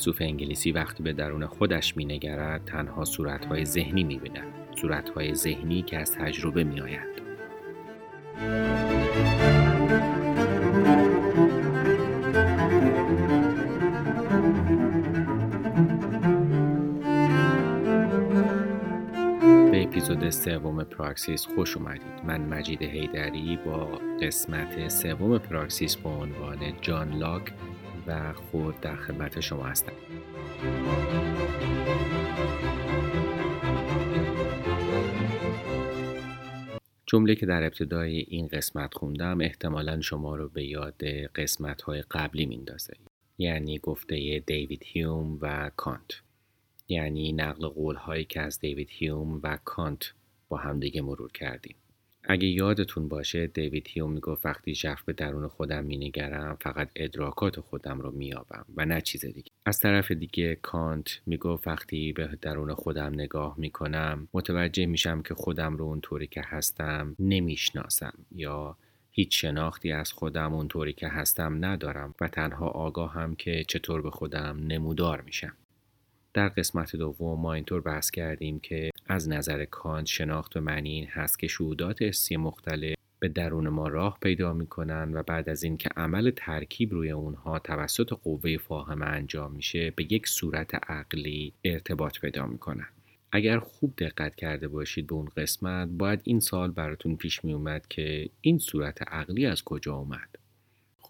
فیلسوف انگلیسی وقتی به درون خودش مینگرد تنها صورتهای ذهنی می‌بیند. صورتهای ذهنی که از تجربه میآیند اپیزود سوم پراکسیس خوش اومدید. من مجید حیدری با قسمت سوم پراکسیس با عنوان جان لاک و خود در خدمت شما هستم. جمله که در ابتدای این قسمت خوندم احتمالا شما رو به یاد قسمت های قبلی میندازه. یعنی گفته دیوید هیوم و کانت. یعنی نقل قول هایی که از دیوید هیوم و کانت با همدیگه مرور کردیم. اگه یادتون باشه دیوید هیوم می‌گفت وقتی شخص به درون خودم مینگرم فقط ادراکات خودم رو میابم و نه چیز دیگه. از طرف دیگه کانت می‌گفت وقتی به درون خودم نگاه می‌کنم متوجه میشم که خودم رو اونطوری که هستم نمی‌شناسم یا هیچ شناختی از خودم اونطوری که هستم ندارم و تنها آگاهم که چطور به خودم نمودار میشم. در قسمت دوم ما اینطور بحث کردیم که از نظر کانت شناخت و معنی این هست که شهودات حسی مختلف به درون ما راه پیدا می‌کنن و بعد از اینکه عمل ترکیب روی اونها توسط قوه فاهمه انجام میشه به یک صورت عقلی ارتباط پیدا می‌کنن. اگر خوب دقت کرده باشید به اون قسمت باید این سال براتون پیش می اومد که این صورت عقلی از کجا اومد؟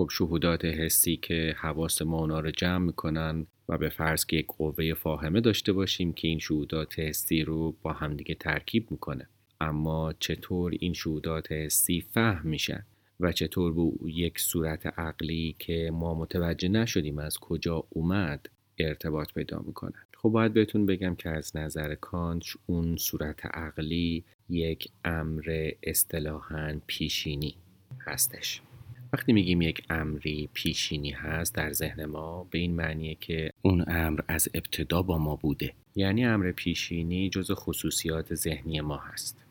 خب شهودات حسی که حواس ما اونا رو جمع می‌کنن و به فرض که یک قوه فاهمه داشته باشیم که این شهودات حسی رو با همدیگه ترکیب می‌کنه. اما چطور این شهودات حسی فهم میشن و چطور به یک صورت عقلی که ما متوجه نشدیم از کجا اومد ارتباط پیدا می‌کنن؟ خب باید بهتون بگم که از نظر کانت اون صورت عقلی یک امر اصطلاحا پیشینی هستش. وقتی میگیم یک امری پیشینی هست در ذهن ما به این معنیه که اون امر از ابتدا با ما بوده. یعنی امر پیشینی جز خصوصیات ذهنی ما هست.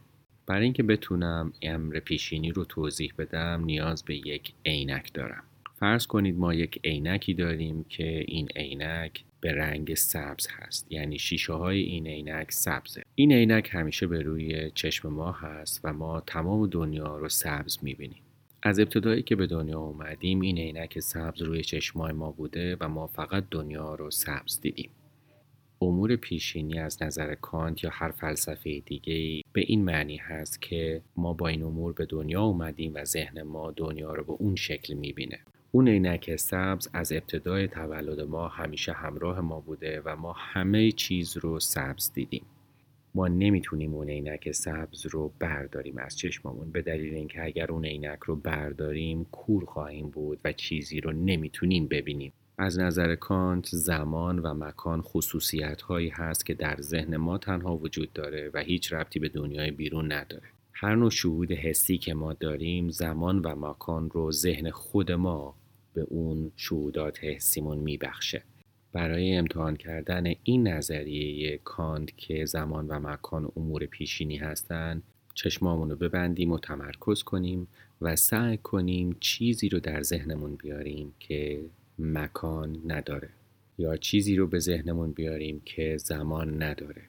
برای اینکه بتونم امر پیشینی رو توضیح بدم نیاز به یک عینک دارم. فرض کنید ما یک عینکی داریم که این عینک به رنگ سبز هست. یعنی شیشه های این عینک سبزه. این عینک همیشه به روی چشم ما هست و ما تمام دنیا رو سبز می‌بینیم. از ابتدایی که به دنیا اومدیم این عینک سبز روی چشمای ما بوده و ما فقط دنیا رو سبز دیدیم. امور پیشینی از نظر کانت یا هر فلسفه دیگه به این معنی هست که ما با این امور به دنیا اومدیم و ذهن ما دنیا رو به اون شکل می‌بینه. اون عینک سبز از ابتدای تولد ما همیشه همراه ما بوده و ما همه چیز رو سبز دیدیم. ما نمی‌تونیم اون عینک سبز رو برداریم از چشممون به دلیل اینکه اگر اون عینک رو برداریم کور خواهیم بود و چیزی رو نمی‌تونیم ببینیم. از نظر کانت زمان و مکان خصوصیت هایی هست که در ذهن ما تنها وجود داره و هیچ ربطی به دنیای بیرون نداره. هر نوع شهود حسی که ما داریم زمان و مکان رو ذهن خود ما به اون شهودات حسیمون میبخشه. برای امتحان کردن این نظریه کاند که زمان و مکان امور پیشینی هستند چشمامون رو ببندیم و تمرکز کنیم و سعی کنیم چیزی رو در ذهنمون بیاریم که مکان نداره یا چیزی رو به ذهنمون بیاریم که زمان نداره.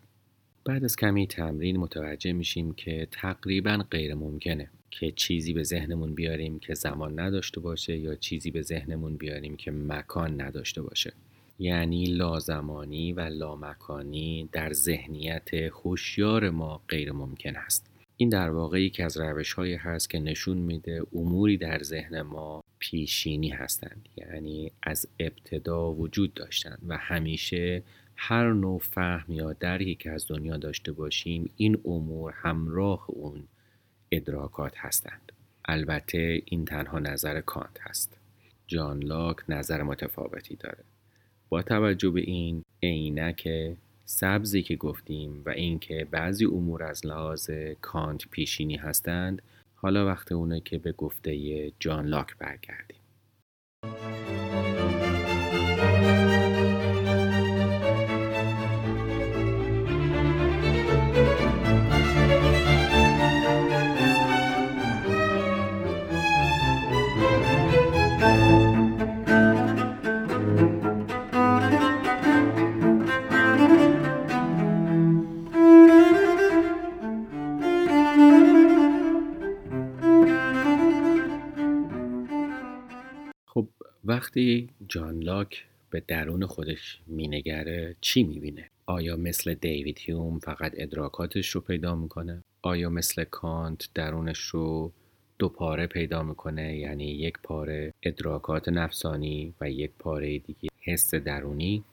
بعد از کمی تمرین متوجه میشیم که تقریبا غیر ممکنه که چیزی به ذهنمون بیاریم که زمان نداشته باشه یا چیزی به ذهنمون بیاریم که مکان نداشته باشه. یعنی لازمانی و لامکانی در ذهنیت هوشیار ما غیر ممکن است این در واقع یکی از روش هایی هست که نشون میده اموری در ذهن ما پیشینی هستند. یعنی از ابتدا وجود داشتند و همیشه هر نوع فهم یا درکی که از دنیا داشته باشیم این امور همراه اون ادراکات هستند. البته این تنها نظر کانت هست. جان لاک نظر متفاوتی داره. با توجه به این عینک سبزی که گفتیم و اینکه بعضی امور از لحاظ کانت پیشینی هستند حالا وقت اونه که به گفته جان لاک برگردیم. وقتی جان لاک به درون خودش مینگره چی می‌بینه؟ آیا مثل دیوید هیوم فقط ادراکاتش رو پیدا می‌کنه؟ آیا مثل کانت درونش رو دو پاره پیدا می‌کنه یعنی یک پاره ادراکات نفسانی و یک پاره دیگه حس درونی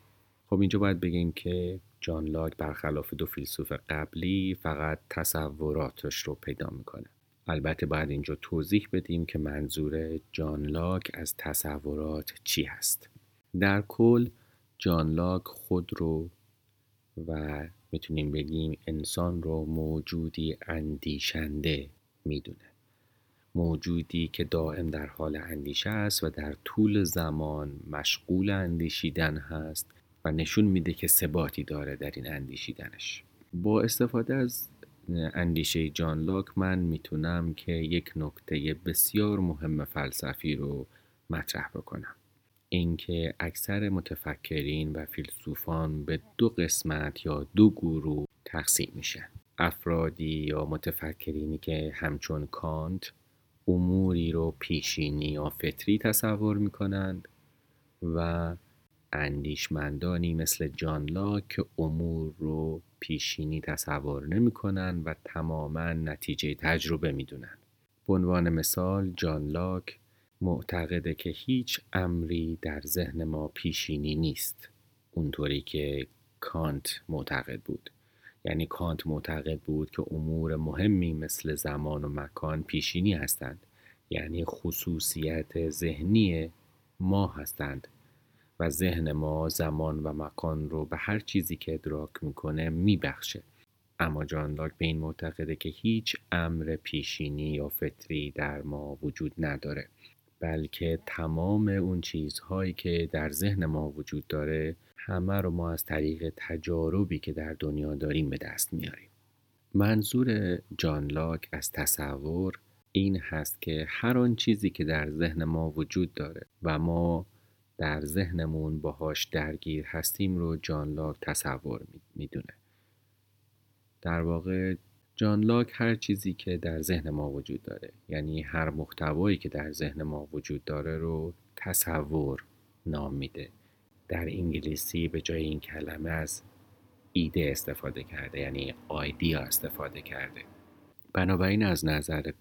خب اینجا باید بگیم که جان لاک برخلاف دو فیلسوف قبلی فقط تصوراتش رو پیدا می‌کنه البته باید اینجا توضیح بدیم که منظور جان لاک از تصورات چی هست. در کل جان لاک خود رو و می‌تونیم بگیم انسان رو موجودی اندیشنده می‌دونه. موجودی که دائم در حال اندیشه است و در طول زمان مشغول اندیشیدن هست و نشون میده که ثباتی داره در این اندیشیدنش. با استفاده از اندیشه جان لاک من می‌تونم که یک نکته بسیار مهم فلسفی رو مطرح بکنم. اینکه اکثر متفکرین و فیلسوفان به دو قسمت یا دو گروه تقسیم میشن. افرادی یا متفکرینی که همچون کانت اموری رو پیشینی یا فطری تصور می‌کنند و اندیشمندانی مثل جان لاک امور رو پیشینی تصور نمی‌کنن و تماما نتیجه تجربه می‌دونن. به عنوان مثال جان لاک معتقده که هیچ امری در ذهن ما پیشینی نیست. اونطوری که کانت معتقد بود. یعنی کانت معتقد بود که امور مهمی مثل زمان و مکان پیشینی هستند. یعنی خصوصیت ذهنی ما هستند. و ذهن ما زمان و مکان رو به هر چیزی که ادراک می‌کنه میبخشه. اما جان لاک به این معتقده که هیچ امر پیشینی یا فطری در ما وجود نداره بلکه تمام اون چیزهایی که در ذهن ما وجود داره همه رو ما از طریق تجاربی که در دنیا داریم به دست میاریم. منظور جان لاک از تصور این هست که هر آن چیزی که در ذهن ما وجود داره و ما در ذهنمون باهاش درگیر هستیم رو جان لاک تصور می‌دونه. در واقع جان لاک هر چیزی که در ذهن ما وجود داره یعنی هر محتوایی که در ذهن ما وجود داره رو تصور نام میده. در انگلیسی به جای این کلمه از ایده استفاده کرده یعنی آیدیا استفاده کرده. بنابراین از نظر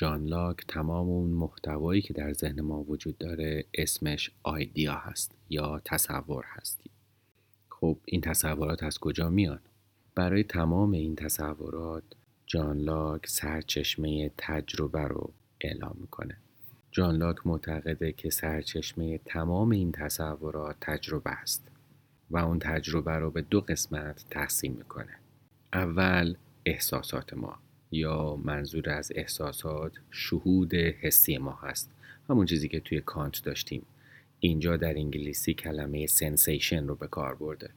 جان لاک تمام اون محتوایی که در ذهن ما وجود داره اسمش آیدیا هست یا تصور هستی خب این تصورات از کجا میان؟ برای تمام این تصورات جان لاک سرچشمه تجربه رو اعلام می‌کنه. جان لاک معتقده که سرچشمه تمام این تصورات تجربه است و اون تجربه رو به دو قسمت تقسیم می‌کنه. اول احساسات ما. یا منظور از احساسات شهود حسی ما هست. همون چیزی که توی کانت داشتیم. اینجا در انگلیسی کلمه sensation رو به کار برده.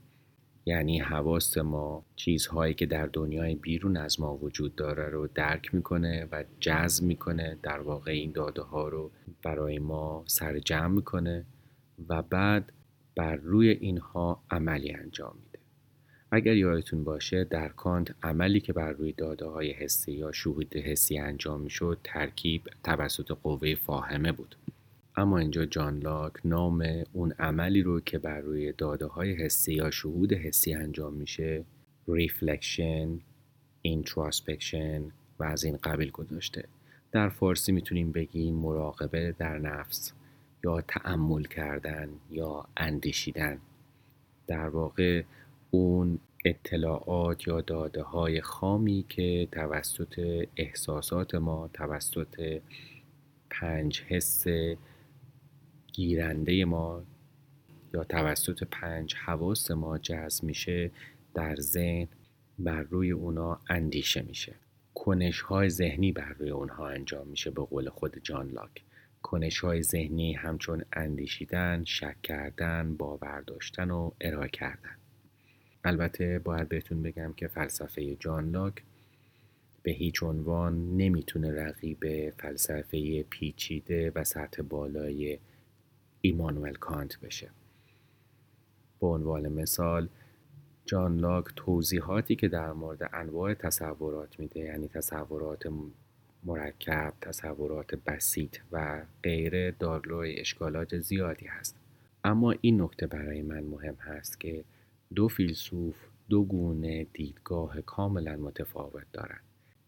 یعنی حواس ما چیزهایی که در دنیای بیرون از ما وجود داره رو درک می‌کنه و جذب می‌کنه. در واقع این داده ها رو برای ما سرجمع می‌کنه و بعد بر روی اینها عملی انجام میده. اگر یادتون باشه در کانت عملی که بر روی داده های حسی یا شهود حسی انجام می‌شد ترکیب توسط قوه فاهمه بود. اما اینجا جان لاک نام اون عملی رو که بر روی داده های حسی یا شهود حسی انجام میشه reflection introspection و از این قبیل گذاشته. در فارسی می‌تونیم بگیم مراقبه در نفس یا تعمل کردن یا اندیشیدن. در واقع اون اطلاعات یا داده های خامی که توسط احساسات ما توسط پنج حس گیرنده ما یا توسط پنج حواس ما جذب میشه در ذهن بر روی اونا اندیشه میشه. کنش های ذهنی بر روی اونها انجام میشه به قول خود جان لاک. کنش های ذهنی همچون اندیشیدن، شک کردن، باور داشتن و ارائه کردن. البته باید بهتون بگم که فلسفه جان لاک به هیچ عنوان نمی‌تونه رقیب فلسفه پیچیده و سطح بالای ایمانوئل کانت بشه به عنوان مثال جان لاک توضیحاتی که در مورد انواع تصورات میده یعنی تصورات مرکب، تصورات بسیط و غیره دارای اشکالات زیادی هست. اما این نکته برای من مهم هست که دو فیلسوف دو گونه دیدگاه کاملا متفاوت دارند.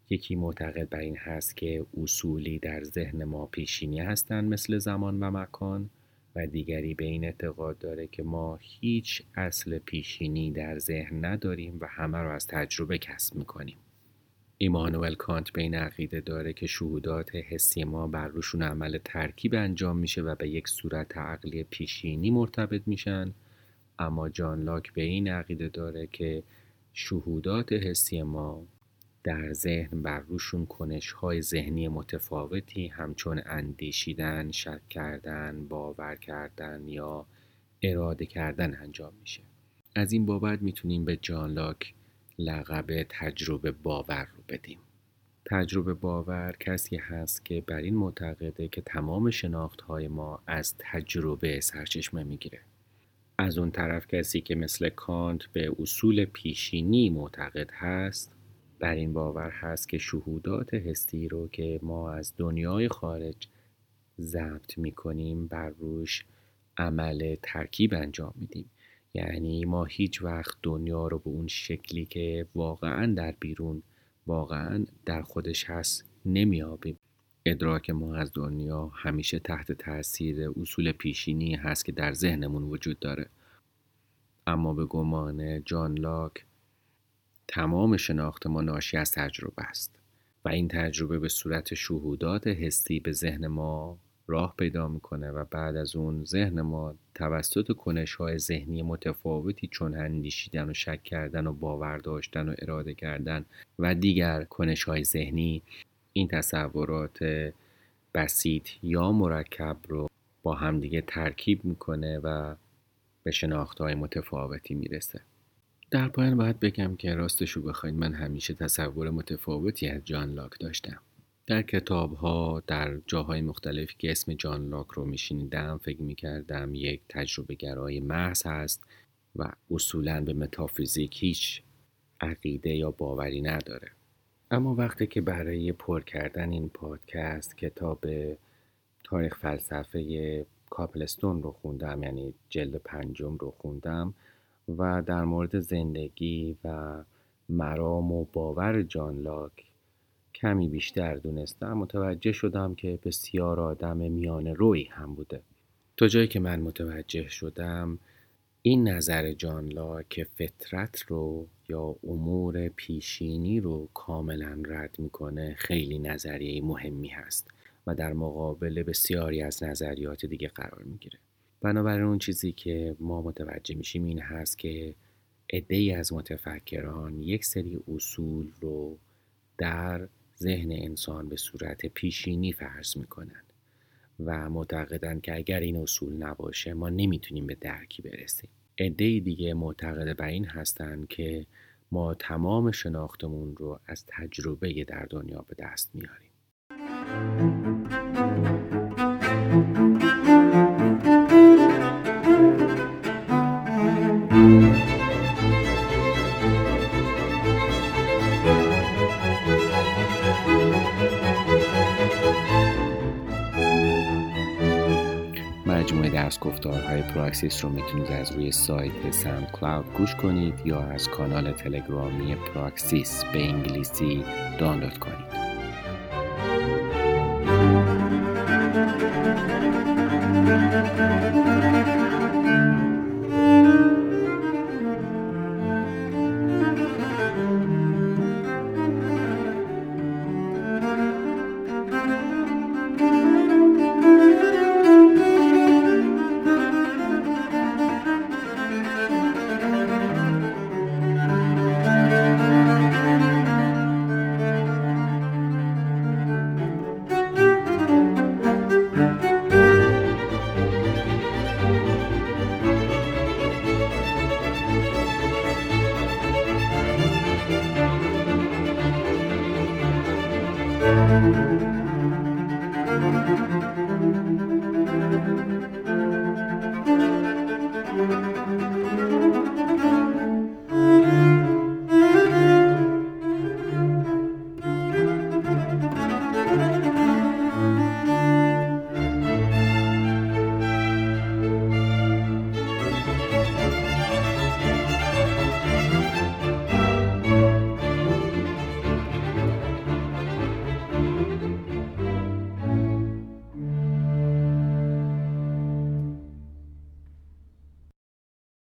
یکی معتقد بر این هست که اصولی در ذهن ما پیشینی هستند مثل زمان و مکان و دیگری به این اعتقاد داره که ما هیچ اصل پیشینی در ذهن نداریم و همه رو از تجربه کسب می‌کنیم ایمانوئل کانت به این عقیده داره که شهودات حسی ما بر روشون عمل ترکیب انجام میشه و به یک صورت عقلی پیشینی مرتبط میشن اما جان لاک به این عقیده داره که شهودات حسی ما در ذهن بر روشون کنش های ذهنی متفاوتی همچون اندیشیدن، شک کردن، باور کردن یا اراده کردن انجام میشه. از این بابت می‌تونیم به جان لاک لقب تجربه باور رو بدیم. تجربه باور کسی هست که بر این معتقده که تمام شناخت های ما از تجربه سرچشمه می‌گیره. از اون طرف کسی که مثل کانت به اصول پیشینی معتقد هست بر این باور هست که شهودات حسی رو که ما از دنیای خارج ضبط می‌کنیم بر روش عمل ترکیب انجام میدیم. یعنی ما هیچ وقت دنیا رو به اون شکلی که واقعا در بیرون واقعا در خودش هست نمیابیم ادراک ما از دنیا همیشه تحت تاثیر اصول پیشینی هست که در ذهنمون وجود داره. اما به گمان جان لاک تمام شناخت ما ناشی از تجربه است و این تجربه به صورت شهودات حسی به ذهن ما راه پیدا می‌کنه و بعد از اون ذهن ما توسط کنش های ذهنی متفاوتی چون اندیشیدن و شک کردن و باور داشتن و اراده کردن و دیگر کنش های ذهنی این تصورات بسیط یا مرکب رو با همدیگه ترکیب می‌کنه و به شناخت های متفاوتی می‌رسه. در پایان باید بگم که راستشو بخواید من همیشه تصور متفاوتی از جان لاک داشتم. در کتاب ها در جاهای مختلفی که اسم جان لاک رو میشینیدم فکر می‌کردم یک تجربه گرای محض هست و اصولا به متافیزیک هیچ عقیده یا باوری نداره. اما وقتی که برای پر کردن این پادکست کتاب تاریخ فلسفه کاپلستون رو خوندم یعنی جلد پنجم رو خوندم و در مورد زندگی و مرام و باور جان لاک کمی بیشتر دونستم متوجه شدم که بسیار آدم میان روی هم بوده. تا جایی که من متوجه شدم این نظر جان لاک که فطرت رو یا امور پیشینی رو کاملا رد می‌کنه خیلی نظریه مهمی هست و در مقابل بسیاری از نظریات دیگه قرار می‌گیره. بنابراین اون چیزی که ما متوجه میشیم این هست که عده از متفکران یک سری اصول رو در ذهن انسان به صورت پیشینی فرض می‌کنند و معتقدند که اگر این اصول نباشه ما نمی‌تونیم به درکی برسیم. عده دیگه معتقد بر این هستند که ما تمام شناختمون رو از تجربه در دنیا به دست میاریم. درس گفتارهای پراکسیس رو می‌تونید از روی سایت SoundCloud گوش کنید یا از کانال تلگرامی پراکسیس به انگلیسی دانلود کنید. Música